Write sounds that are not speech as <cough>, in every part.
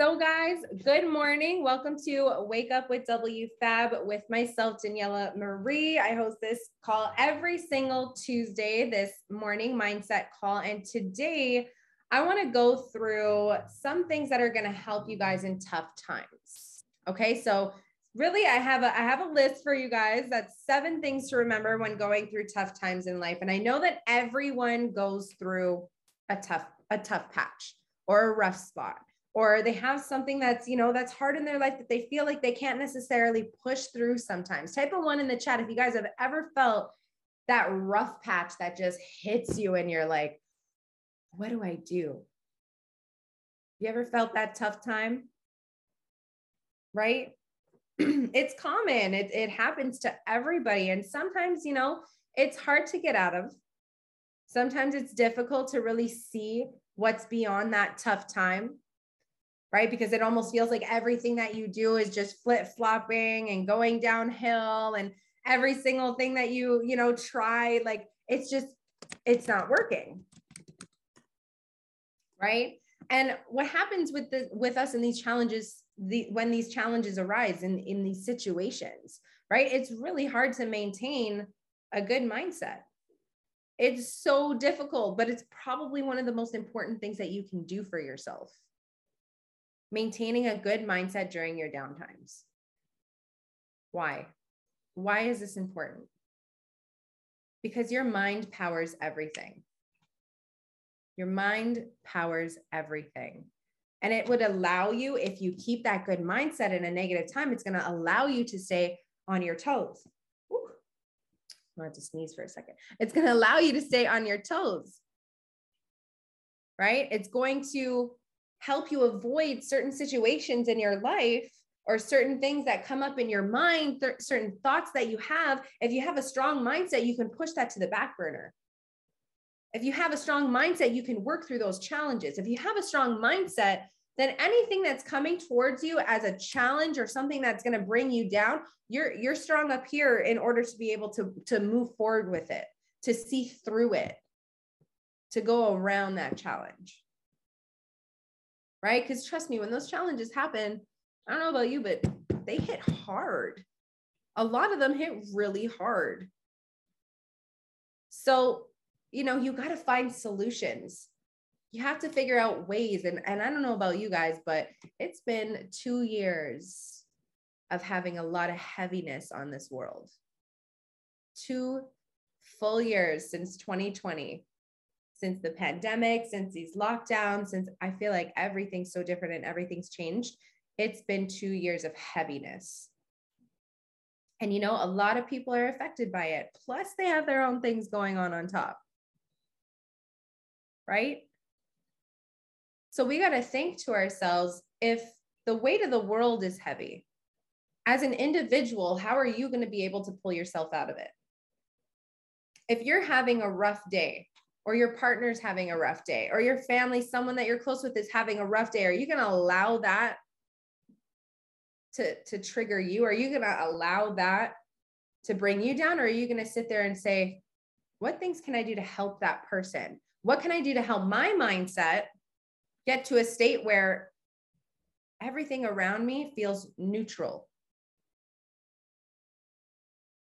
So, guys, good morning. Welcome to Wake Up with W Fab with myself, Daniela Marie. I host this call every single Tuesday, this morning mindset call. And today, I want to go through some things that are going to help you guys in tough times. Okay, so really i have a i have a list for you guys that's seven things to remember when going through tough times in life and i know that everyone goes through a tough a tough patch or a rough spot or they have something that's you know that's hard in their life that they feel like they can't necessarily push through sometimes. Type of one in the chat if you guys have ever felt that rough patch that just hits you and you're like what do i do? You ever felt that tough time? Right? <clears throat> It's common. It, it happens to everybody. And sometimes you know it's hard to get out of. Sometimes it's difficult to really see what's beyond that tough time right? Because it almost feels like everything that you do is just flip flopping and going downhill and every single thing that you, you know, try, like it's just, it's not working. Right. And what happens with the with us in these challenges, the when these challenges arise in, in these situations, right? It's really hard to maintain a good mindset. It's so difficult, but it's probably one of the most important things that you can do for yourself maintaining a good mindset during your downtimes. Why? Why is this important? Because your mind powers everything. Your mind powers everything. And it would allow you, if you keep that good mindset in a negative time, it's going to allow you to stay on your toes. Ooh, I have to sneeze for a second. It's going to allow you to stay on your toes, right? It's going to help you avoid certain situations in your life or certain things that come up in your mind, th- certain thoughts that you have. If you have a strong mindset, you can push that to the back burner. If you have a strong mindset, you can work through those challenges. If you have a strong mindset, then anything that's coming towards you as a challenge or something that's going to bring you down, you're you're strong up here in order to be able to to move forward with it, to see through it, to go around that challenge right? Because trust me, when those challenges happen, I don't know about you, but they hit hard. A lot of them hit really hard. So, you know, you got to find solutions. You have to figure out ways. And, and I don't know about you guys, but it's been two years of having a lot of heaviness on this world. Two full years since 2020 since the pandemic, since these lockdowns, since I feel like everything's so different and everything's changed, it's been two years of heaviness. And you know, a lot of people are affected by it. Plus, they have their own things going on on top. Right? So we got to think to ourselves if the weight of the world is heavy, as an individual, how are you going to be able to pull yourself out of it? If you're having a rough day, or your partner's having a rough day or your family someone that you're close with is having a rough day are you going to allow that to to trigger you? Are you going to allow that to bring you down or are you going to sit there and say what things can i do to help that person? What can i do to help my mindset get to a state where everything around me feels neutral?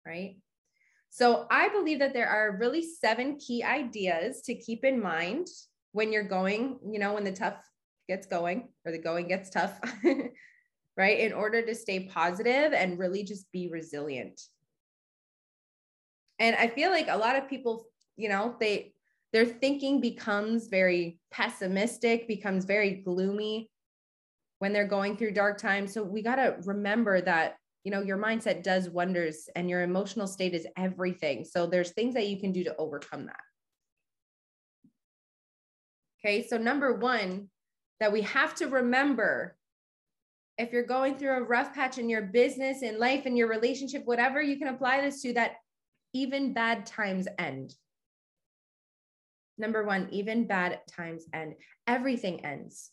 Right so I believe that there are really seven key ideas to keep in mind when you're going, you know, when the tough gets going or the going gets tough, <laughs> right? In order to stay positive and really just be resilient. And I feel like a lot of people, you know, they their thinking becomes very pessimistic, becomes very gloomy when they're going through dark times. So we got to remember that you know your mindset does wonders and your emotional state is everything. So there's things that you can do to overcome that. Okay so number one that we have to remember if you're going through a rough patch in your business in life in your relationship whatever you can apply this to that even bad times end. Number one even bad times end. Everything ends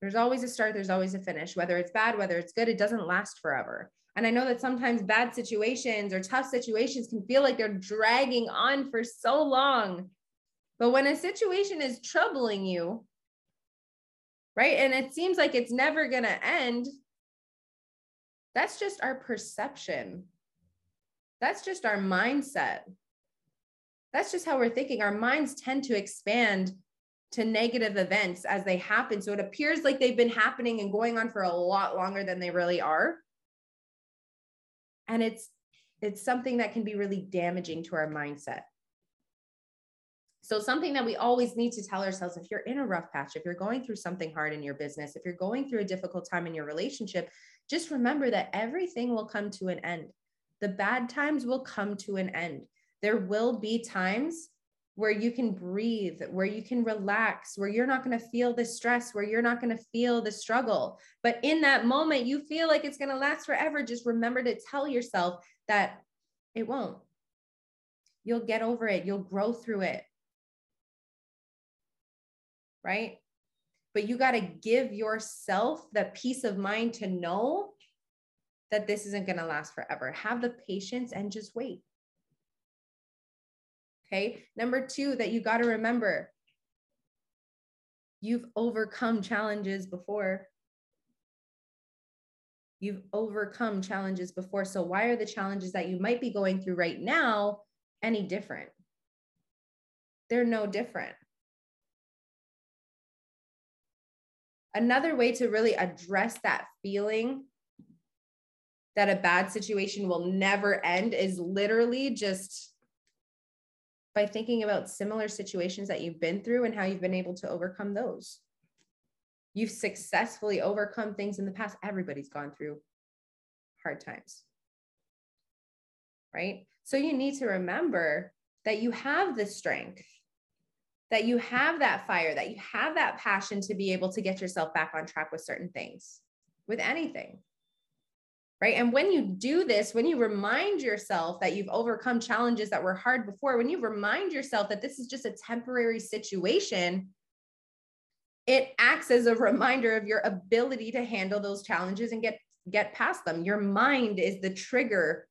there's always a start, there's always a finish, whether it's bad, whether it's good, it doesn't last forever. And I know that sometimes bad situations or tough situations can feel like they're dragging on for so long. But when a situation is troubling you, right? And it seems like it's never going to end. That's just our perception. That's just our mindset. That's just how we're thinking. Our minds tend to expand to negative events as they happen. So it appears like they've been happening and going on for a lot longer than they really are. And it's it's something that can be really damaging to our mindset. So something that we always need to tell ourselves if you're in a rough patch, if you're going through something hard in your business, if you're going through a difficult time in your relationship, just remember that everything will come to an end. The bad times will come to an end. There will be times where you can breathe, where you can relax, where you're not going to feel the stress, where you're not going to feel the struggle. But in that moment, you feel like it's going to last forever. Just remember to tell yourself that it won't. You'll get over it, you'll grow through it. Right? But you got to give yourself the peace of mind to know that this isn't going to last forever. Have the patience and just wait. Okay. Number two, that you got to remember you've overcome challenges before. You've overcome challenges before. So, why are the challenges that you might be going through right now any different? They're no different. Another way to really address that feeling that a bad situation will never end is literally just by thinking about similar situations that you've been through and how you've been able to overcome those. You've successfully overcome things in the past. Everybody's gone through hard times. Right? So you need to remember that you have the strength, that you have that fire, that you have that passion to be able to get yourself back on track with certain things, with anything right? And when you do this, when you remind yourself that you've overcome challenges that were hard before, when you remind yourself that this is just a temporary situation, it acts as a reminder of your ability to handle those challenges and get get past them. Your mind is the trigger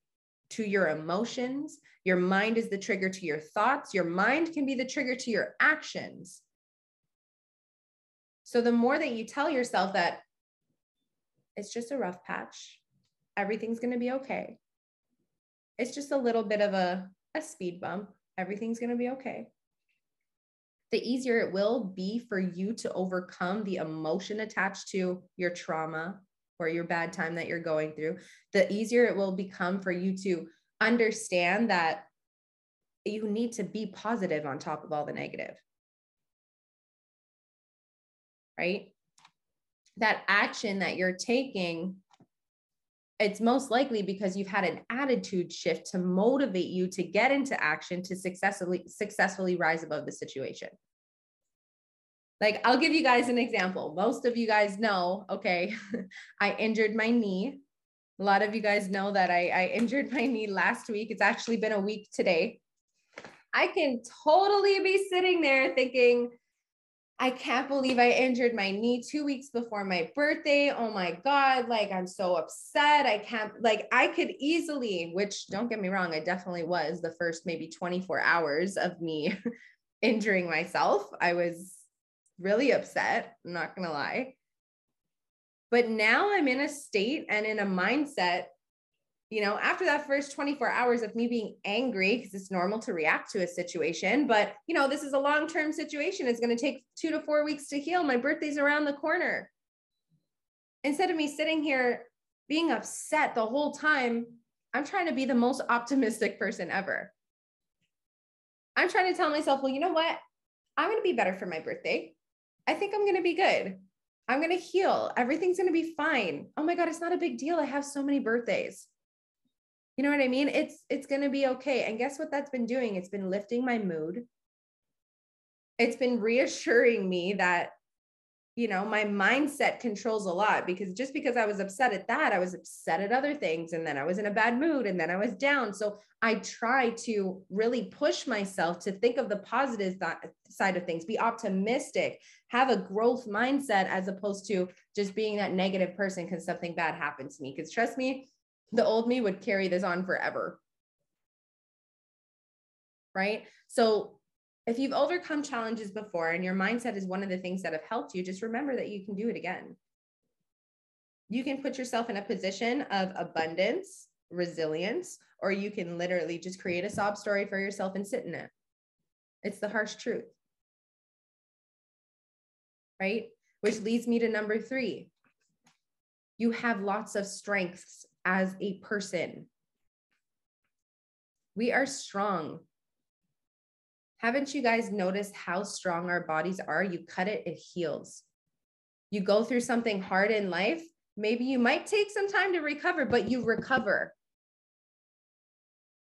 to your emotions. Your mind is the trigger to your thoughts. Your mind can be the trigger to your actions. So the more that you tell yourself that it's just a rough patch, everything's going to be okay. It's just a little bit of a, a speed bump. Everything's going to be okay. The easier it will be for you to overcome the emotion attached to your trauma or your bad time that you're going through, the easier it will become for you to understand that you need to be positive on top of all the negative. Right? That action that you're taking it's most likely because you've had an attitude shift to motivate you to get into action to successfully successfully rise above the situation. Like i'll give you guys an example. Most of you guys know okay <laughs> i injured my knee. A lot of you guys know that I, I injured my knee last week. It's actually been a week today. I can totally be sitting there thinking I can't believe I injured my knee two weeks before my birthday. Oh my God. Like, I'm so upset. I can't, like, I could easily, which don't get me wrong, I definitely was the first maybe 24 hours of me <laughs> injuring myself. I was really upset. I'm not going to lie. But now I'm in a state and in a mindset you know, after that first 24 hours of me being angry, because it's normal to react to a situation, but you know, this is a long term situation. It's going to take two to four weeks to heal. My birthday's around the corner. Instead of me sitting here being upset the whole time, I'm trying to be the most optimistic person ever. I'm trying to tell myself, well, you know what? I'm going to be better for my birthday. I think I'm going to be good. I'm going to heal. Everything's going to be fine. Oh my God, it's not a big deal. I have so many birthdays. You know what I mean? It's it's going to be okay. And guess what that's been doing? It's been lifting my mood. It's been reassuring me that you know, my mindset controls a lot because just because I was upset at that, I was upset at other things. And then I was in a bad mood and then I was down. So I try to really push myself to think of the positive th- side of things, be optimistic, have a growth mindset as opposed to just being that negative person because something bad happened to me. Because trust me, the old me would carry this on forever. Right. So if you've overcome challenges before and your mindset is one of the things that have helped you, just remember that you can do it again. You can put yourself in a position of abundance, resilience, or you can literally just create a sob story for yourself and sit in it. It's the harsh truth. Right? Which leads me to number three. You have lots of strengths as a person. We are strong. Haven't you guys noticed how strong our bodies are? You cut it, it heals. You go through something hard in life, maybe you might take some time to recover, but you recover.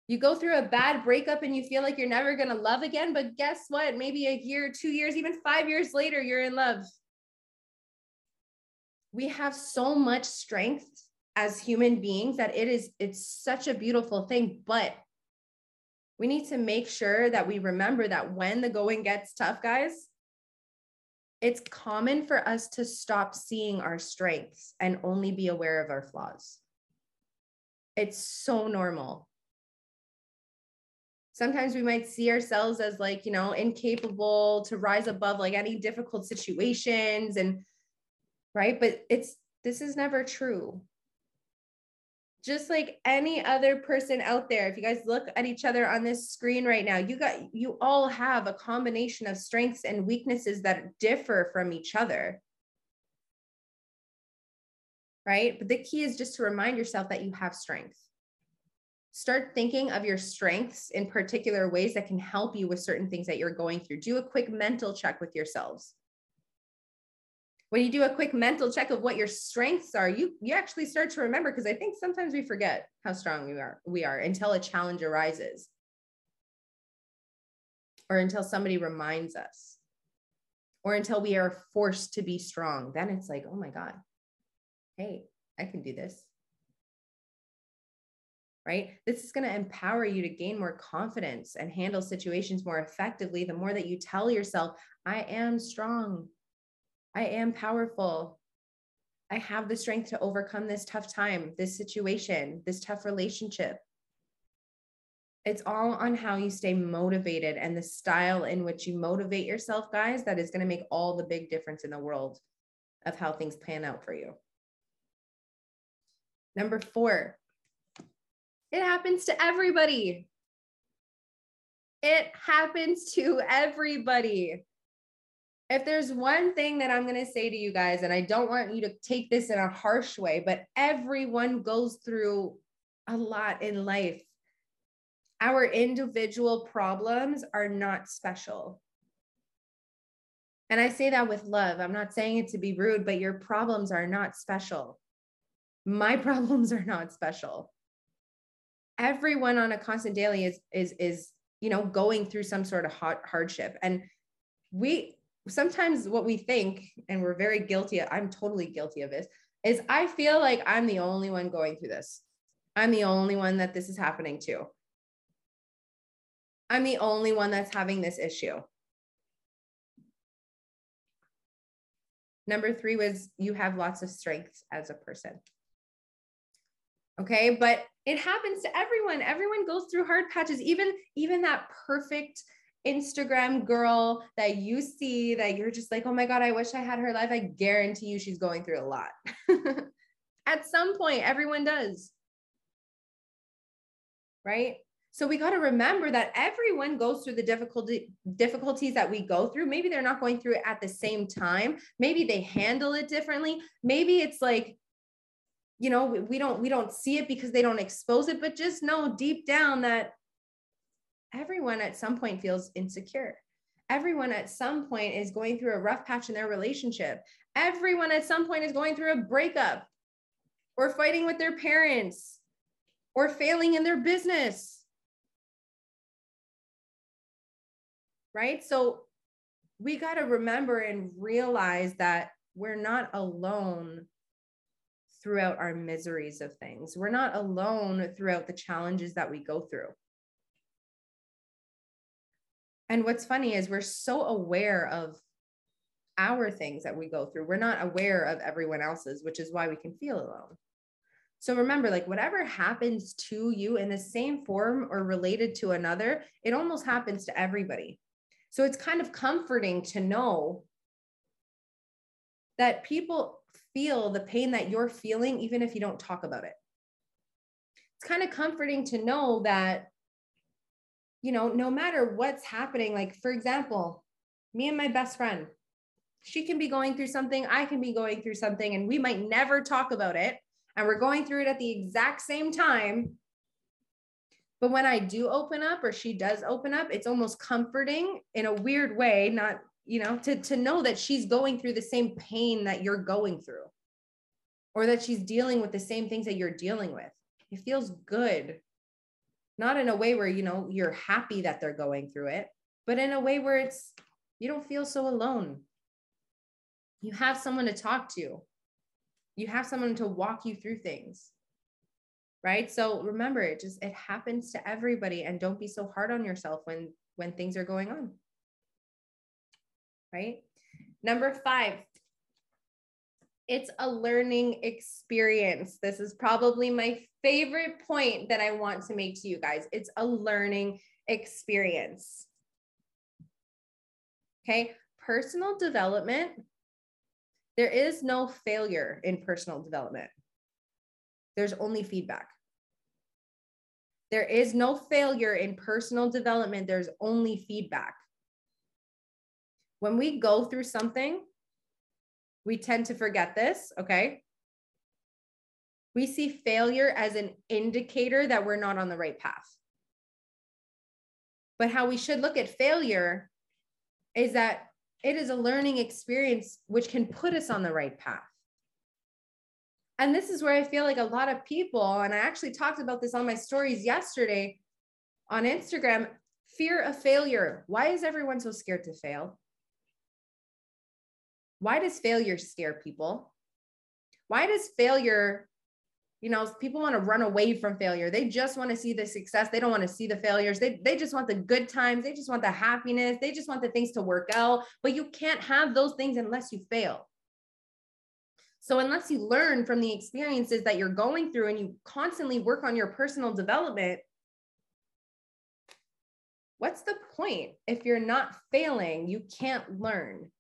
You go through a bad breakup and you feel like you're never going to love again, but guess what? Maybe a year, two years, even five years later, you're in love. We have so much strength as human beings that it is it's such a beautiful thing but we need to make sure that we remember that when the going gets tough, guys, it's common for us to stop seeing our strengths and only be aware of our flaws. It's so normal. Sometimes we might see ourselves as like, you know, incapable to rise above like any difficult situations and right, but it's this is never true just like any other person out there if you guys look at each other on this screen right now you got you all have a combination of strengths and weaknesses that differ from each other. Right? But the key is just to remind yourself that you have strength. Start thinking of your strengths in particular ways that can help you with certain things that you're going through. Do a quick mental check with yourselves when you do a quick mental check of what your strengths are, you you actually start to remember because I think sometimes we forget how strong we are we are until a challenge arises or until somebody reminds us or until we are forced to be strong. Then it's like, "Oh my god. Hey, I can do this." Right? This is going to empower you to gain more confidence and handle situations more effectively the more that you tell yourself, "I am strong." I am powerful. I have the strength to overcome this tough time, this situation, this tough relationship. It's all on how you stay motivated and the style in which you motivate yourself, guys, that is going to make all the big difference in the world of how things pan out for you. Number four, it happens to everybody. It happens to everybody if there's one thing that I'm going to say to you guys, and I don't want you to take this in a harsh way, but everyone goes through a lot in life. Our individual problems are not special. And I say that with love. I'm not saying it to be rude, but your problems are not special. My <laughs> problems are not special. Everyone on a constant daily is is is you know going through some sort of hardship and we sometimes what we think, and we're very guilty, of, I'm totally guilty of this, is I feel like I'm the only one going through this. I'm the only one that this is happening to. I'm the only one that's having this issue. Number three was you have lots of strengths as a person. Okay, but it happens to everyone. Everyone goes through hard patches, even even that perfect Instagram girl that you see that you're just like, oh my God, I wish I had her life. I guarantee you she's going through a lot. <laughs> At some point, everyone does. Right? So we got to remember that everyone goes through the difficulty difficulties that we go through. Maybe they're not going through it at the same time. Maybe they handle it differently. Maybe it's like you know, we don't we don't see it because they don't expose it, but just know deep down that everyone at some point feels insecure. Everyone at some point is going through a rough patch in their relationship. Everyone at some point is going through a breakup or fighting with their parents or failing in their business. Right? So we got to remember and realize that we're not alone throughout our miseries of things. We're not alone throughout the challenges that we go through. And what's funny is we're so aware of our things that we go through. We're not aware of everyone else's, which is why we can feel alone. So remember, like whatever happens to you in the same form or related to another, it almost happens to everybody. So it's kind of comforting to know that people feel the pain that you're feeling, even if you don't talk about it. It's kind of comforting to know that, you know, no matter what's happening, like for example, me and my best friend, she can be going through something, I can be going through something, and we might never talk about it. And we're going through it at the exact same time. But when I do open up, or she does open up, it's almost comforting in a weird way, not, you know, to, to know that she's going through the same pain that you're going through, or that she's dealing with the same things that you're dealing with. It feels good. Not in a way where, you know, you're happy that they're going through it, but in a way where it's, you don't feel so alone. You have someone to talk to. You have someone to walk you through things right? So remember it just it happens to everybody and don't be so hard on yourself when when things are going on right? Number 5 it's a learning experience this is probably my favorite point that i want to make to you guys it's a learning experience okay personal development there is no failure in personal development. There's only feedback. There is no failure in personal development. There's only feedback. When we go through something, we tend to forget this, okay? We see failure as an indicator that we're not on the right path. But how we should look at failure is that it is a learning experience which can put us on the right path. And this is where I feel like a lot of people, and I actually talked about this on my stories yesterday on Instagram fear of failure. Why is everyone so scared to fail? Why does failure scare people? Why does failure you know people want to run away from failure? They just want to see the success. They don't want to see the failures. They, they just want the good times. They just want the happiness. They just want the things to work out. But you can't have those things unless you fail. So unless you learn from the experiences that you're going through and you constantly work on your personal development what's the point? If you're not failing you can't learn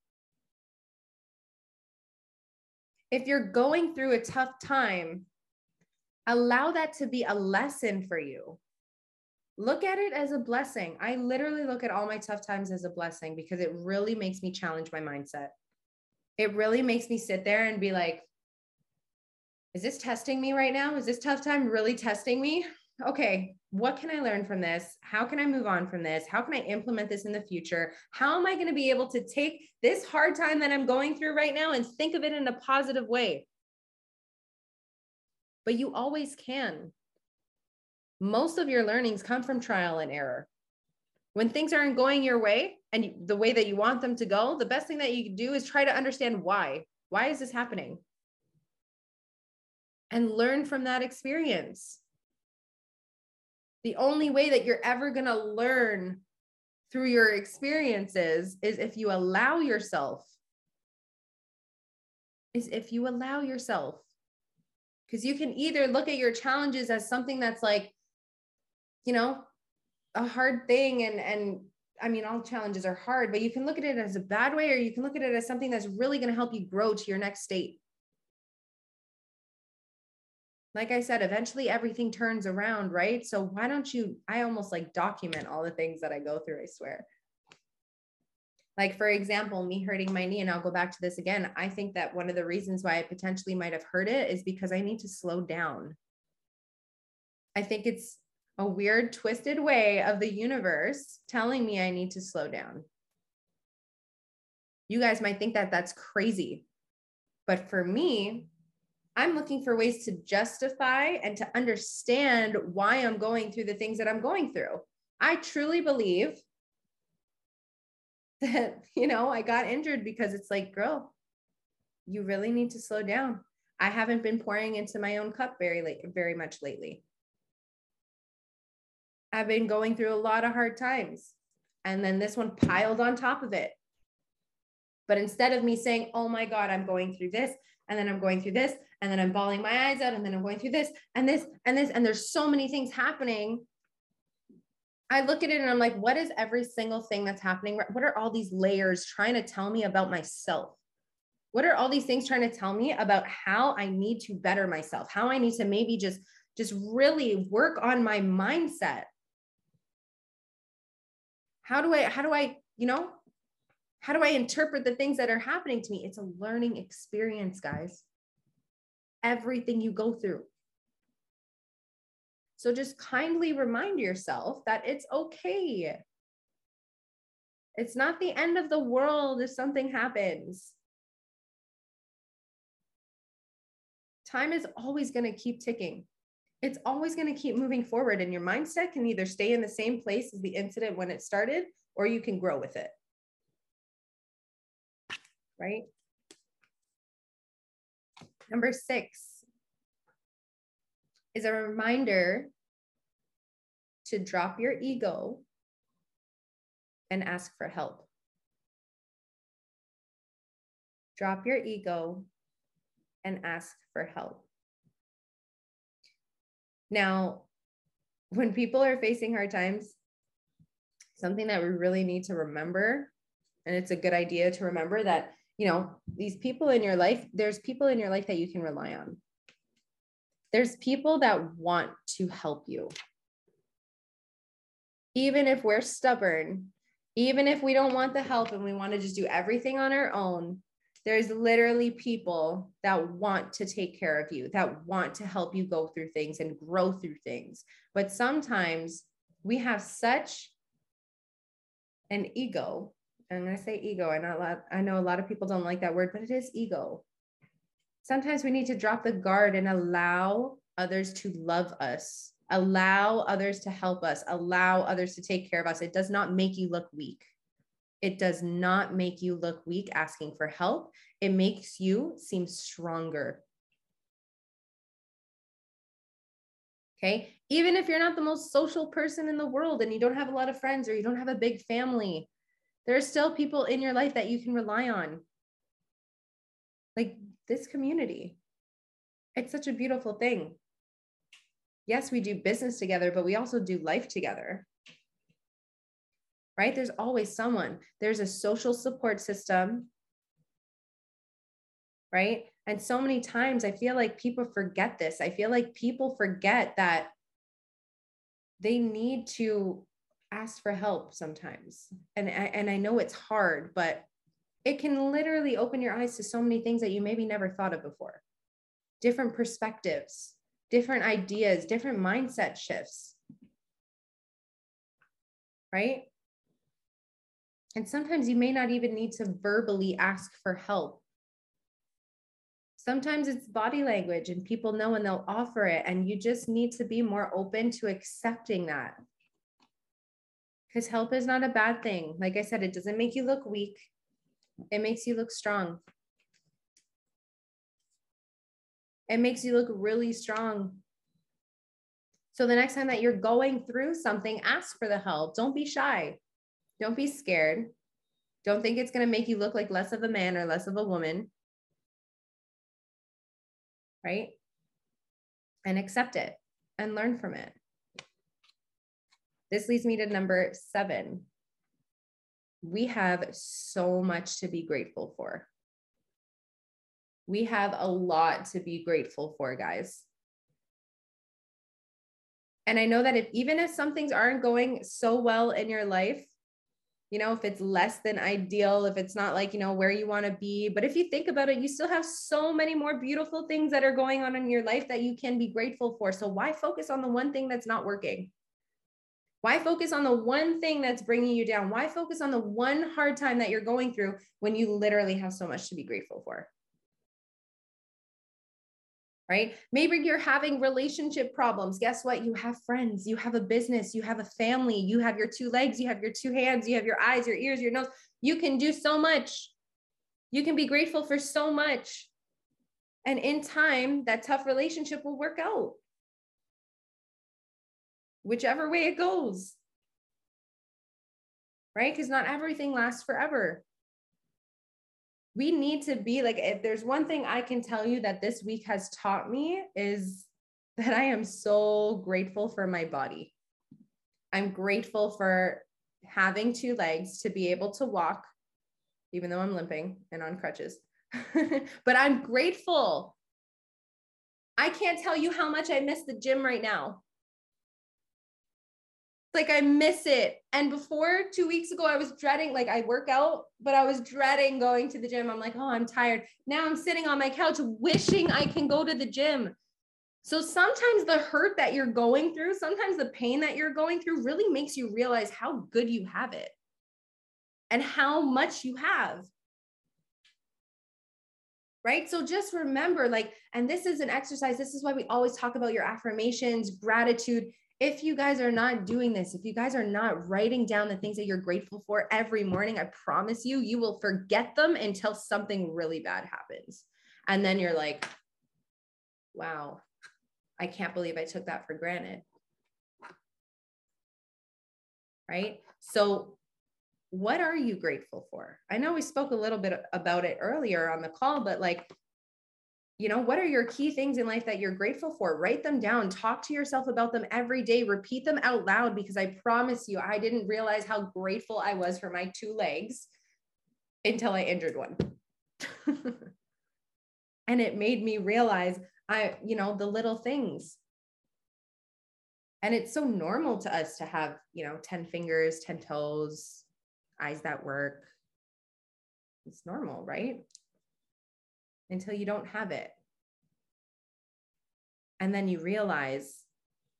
if you're going through a tough time allow that to be a lesson for you. Look at it as a blessing. I literally look at all my tough times as a blessing because it really makes me challenge my mindset. It really makes me sit there and be like, is this testing me right now? Is this tough time really testing me? Okay, what can I learn from this? How can I move on from this? How can I implement this in the future? How am I going to be able to take this hard time that I'm going through right now and think of it in a positive way? but you always can. Most of your learnings come from trial and error. When things aren't going your way and the way that you want them to go, the best thing that you can do is try to understand why. Why is this happening? And learn from that experience. The only way that you're ever going to learn through your experiences is if you allow yourself is if you allow yourself. Because you can either look at your challenges as something that's like you know a hard thing and and i mean all challenges are hard but you can look at it as a bad way or you can look at it as something that's really going to help you grow to your next state like i said eventually everything turns around right so why don't you i almost like document all the things that i go through i swear like, for example, me hurting my knee, and I'll go back to this again. I think that one of the reasons why I potentially might have hurt it is because I need to slow down. I think it's a weird, twisted way of the universe telling me I need to slow down. You guys might think that that's crazy. But for me, I'm looking for ways to justify and to understand why I'm going through the things that I'm going through. I truly believe <laughs> that, you know, I got injured because it's like, girl, you really need to slow down. I haven't been pouring into my own cup very late, very much lately. I've been going through a lot of hard times. And then this one piled on top of it. But instead of me saying, oh my God, I'm going through this, and then I'm going through this, and then I'm bawling my eyes out, and then I'm going through this and this and this, and there's so many things happening. I look at it and I'm like, what is every single thing that's happening? What are all these layers trying to tell me about myself? What are all these things trying to tell me about how I need to better myself? How I need to maybe just just really work on my mindset. How do I how do I, you know, how do I interpret the things that are happening to me? It's a learning experience, guys. Everything you go through. So just kindly remind yourself that it's okay. It's not the end of the world if something happens. Time is always going to keep ticking. It's always going to keep moving forward, and your mindset can either stay in the same place as the incident when it started, or you can grow with it. Right? Number six, is a reminder to drop your ego and ask for help. Drop your ego and ask for help. Now, when people are facing hard times, something that we really need to remember, and it's a good idea to remember that, you know, these people in your life, there's people in your life that you can rely on there's people that want to help you. Even if we're stubborn, even if we don't want the help and we want to just do everything on our own, there's literally people that want to take care of you, that want to help you go through things and grow through things. But sometimes we have such an ego. I'm going to say ego. I lot, I know a lot of people don't like that word, but it is ego sometimes we need to drop the guard and allow others to love us, allow others to help us, allow others to take care of us. It does not make you look weak. It does not make you look weak asking for help. It makes you seem stronger. Okay. Even if you're not the most social person in the world and you don't have a lot of friends or you don't have a big family, there are still people in your life that you can rely on. Like this community. It's such a beautiful thing. Yes, we do business together, but we also do life together. Right? There's always someone. There's a social support system. Right? And so many times I feel like people forget this. I feel like people forget that they need to ask for help sometimes. And I, and I know it's hard, but it can literally open your eyes to so many things that you maybe never thought of before. Different perspectives different ideas different mindset shifts. Right? And sometimes you may not even need to verbally ask for help. Sometimes it's body language and people know and they'll offer it and you just need to be more open to accepting that because help is not a bad thing like i said it doesn't make you look weak it makes you look strong. It makes you look really strong. So the next time that you're going through something, ask for the help. Don't be shy. Don't be scared. Don't think it's going to make you look like less of a man or less of a woman. Right? And accept it and learn from it. This leads me to number seven we have so much to be grateful for. We have a lot to be grateful for, guys. And I know that if even if some things aren't going so well in your life, you know, if it's less than ideal, if it's not like, you know, where you want to be, but if you think about it, you still have so many more beautiful things that are going on in your life that you can be grateful for. So why focus on the one thing that's not working? Why focus on the one thing that's bringing you down? Why focus on the one hard time that you're going through when you literally have so much to be grateful for? Right? Maybe you're having relationship problems. Guess what? You have friends, you have a business, you have a family, you have your two legs, you have your two hands, you have your eyes, your ears, your nose. You can do so much. You can be grateful for so much. And in time, that tough relationship will work out whichever way it goes. Right? Because not everything lasts forever. We need to be like, if there's one thing I can tell you that this week has taught me is that I am so grateful for my body. I'm grateful for having two legs to be able to walk, even though I'm limping and on crutches. <laughs> but I'm grateful. I can't tell you how much I miss the gym right now. Like I miss it. And before two weeks ago, I was dreading, like I work out, but I was dreading going to the gym. I'm like, oh, I'm tired. Now I'm sitting on my couch wishing I can go to the gym. So sometimes the hurt that you're going through, sometimes the pain that you're going through really makes you realize how good you have it and how much you have. Right. So just remember, like, and this is an exercise. This is why we always talk about your affirmations, gratitude. If you guys are not doing this, if you guys are not writing down the things that you're grateful for every morning, I promise you, you will forget them until something really bad happens. And then you're like, wow, I can't believe I took that for granted. Right. So, what are you grateful for? I know we spoke a little bit about it earlier on the call, but like, you know, what are your key things in life that you're grateful for? Write them down, talk to yourself about them every day, repeat them out loud because I promise you, I didn't realize how grateful I was for my two legs until I injured one. <laughs> and it made me realize I, you know, the little things. And it's so normal to us to have, you know, 10 fingers, 10 toes, eyes that work. It's normal, right? Until you don't have it. And then you realize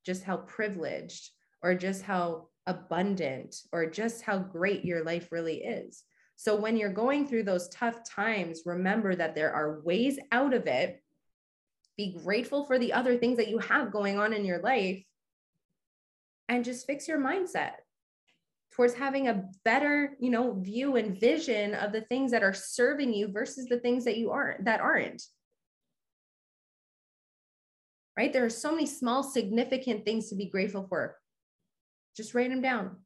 just how privileged or just how abundant or just how great your life really is. So when you're going through those tough times, remember that there are ways out of it be grateful for the other things that you have going on in your life and just fix your mindset towards having a better you know view and vision of the things that are serving you versus the things that you aren't that aren't. Right? There are so many small significant things to be grateful for. Just write them down.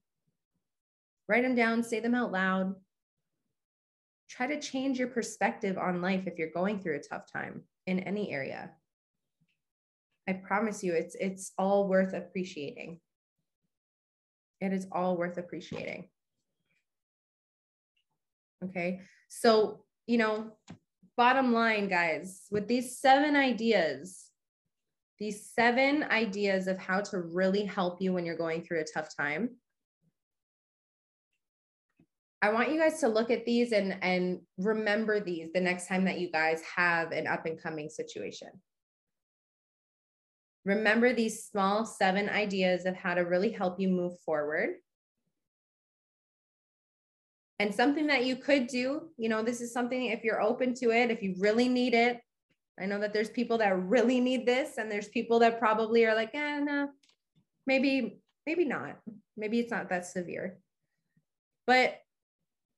Write them down say them out loud. Try to change your perspective on life if you're going through a tough time in any area. I promise you it's it's all worth appreciating. It is all worth appreciating. Okay? So, you know, bottom line guys, with these seven ideas, these seven ideas of how to really help you when you're going through a tough time, I want you guys to look at these and and remember these the next time that you guys have an up and coming situation. Remember these small seven ideas of how to really help you move forward. And something that you could do, you know, this is something if you're open to it, if you really need it. I know that there's people that really need this, and there's people that probably are like, eh, no, maybe, maybe not. Maybe it's not that severe. But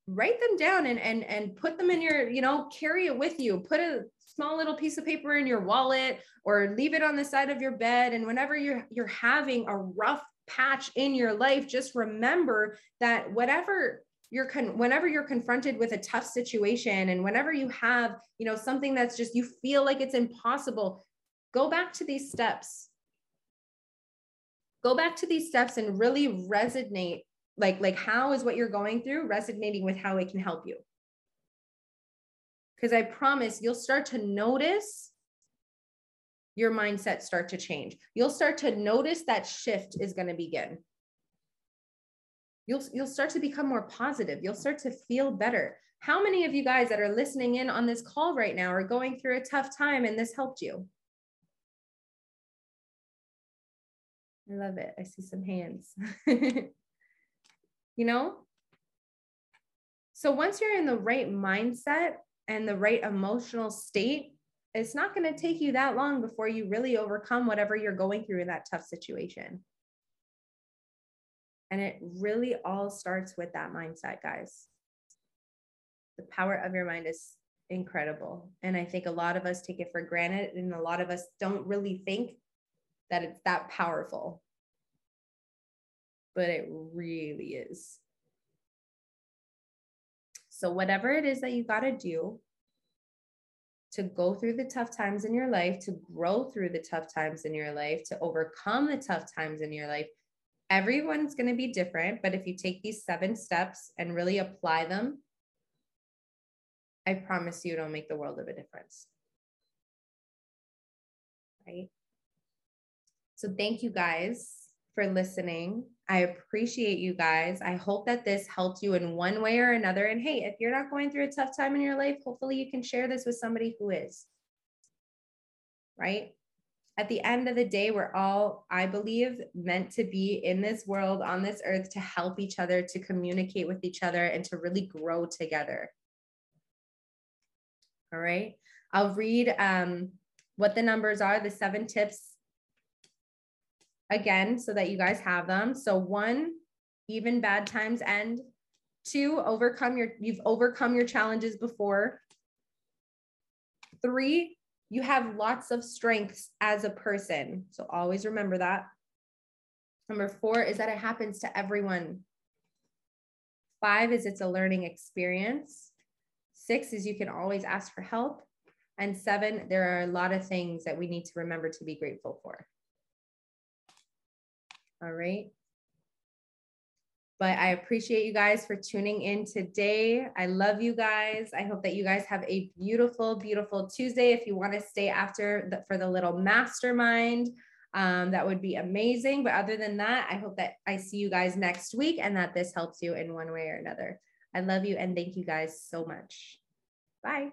write them down and and and put them in your you know carry it with you put a small little piece of paper in your wallet or leave it on the side of your bed. And whenever you're you're having a rough patch in your life just remember that whatever you're con- whenever you're confronted with a tough situation and whenever you have you know something that's just you feel like it's impossible go back to these steps. Go back to these steps and really resonate like like how is what you're going through resonating with how it can help you because i promise you'll start to notice your mindset start to change. You'll start to notice that shift is going to begin. You'll you'll start to become more positive. You'll start to feel better. How many of you guys that are listening in on this call right now are going through a tough time and this helped you? I love it. I see some hands. <laughs> You know? So once you're in the right mindset and the right emotional state, it's not going to take you that long before you really overcome whatever you're going through in that tough situation. And it really all starts with that mindset, guys. The power of your mind is incredible. And I think a lot of us take it for granted, and a lot of us don't really think that it's that powerful but it really is. So, whatever it is that you got to do to go through the tough times in your life, to grow through the tough times in your life, to overcome the tough times in your life, everyone's going to be different, but if you take these seven steps and really apply them, I promise you it'll make the world of a difference. Right? So thank you guys for listening. I appreciate you guys. I hope that this helped you in one way or another. And hey, if you're not going through a tough time in your life, hopefully you can share this with somebody who is. Right? At the end of the day, we're all, I believe, meant to be in this world, on this earth, to help each other, to communicate with each other, and to really grow together. All right. I'll read um, what the numbers are, the seven tips again, so that you guys have them. So one, even bad times end. Two, overcome your, you've overcome your challenges before. Three, you have lots of strengths as a person. So always remember that. Number four is that it happens to everyone. Five is it's a learning experience. Six is you can always ask for help. And seven, there are a lot of things that we need to remember to be grateful for. All right. But I appreciate you guys for tuning in today. I love you guys. I hope that you guys have a beautiful, beautiful Tuesday. If you want to stay after the, for the little mastermind, um, that would be amazing. But other than that, I hope that I see you guys next week and that this helps you in one way or another. I love you and thank you guys so much. Bye.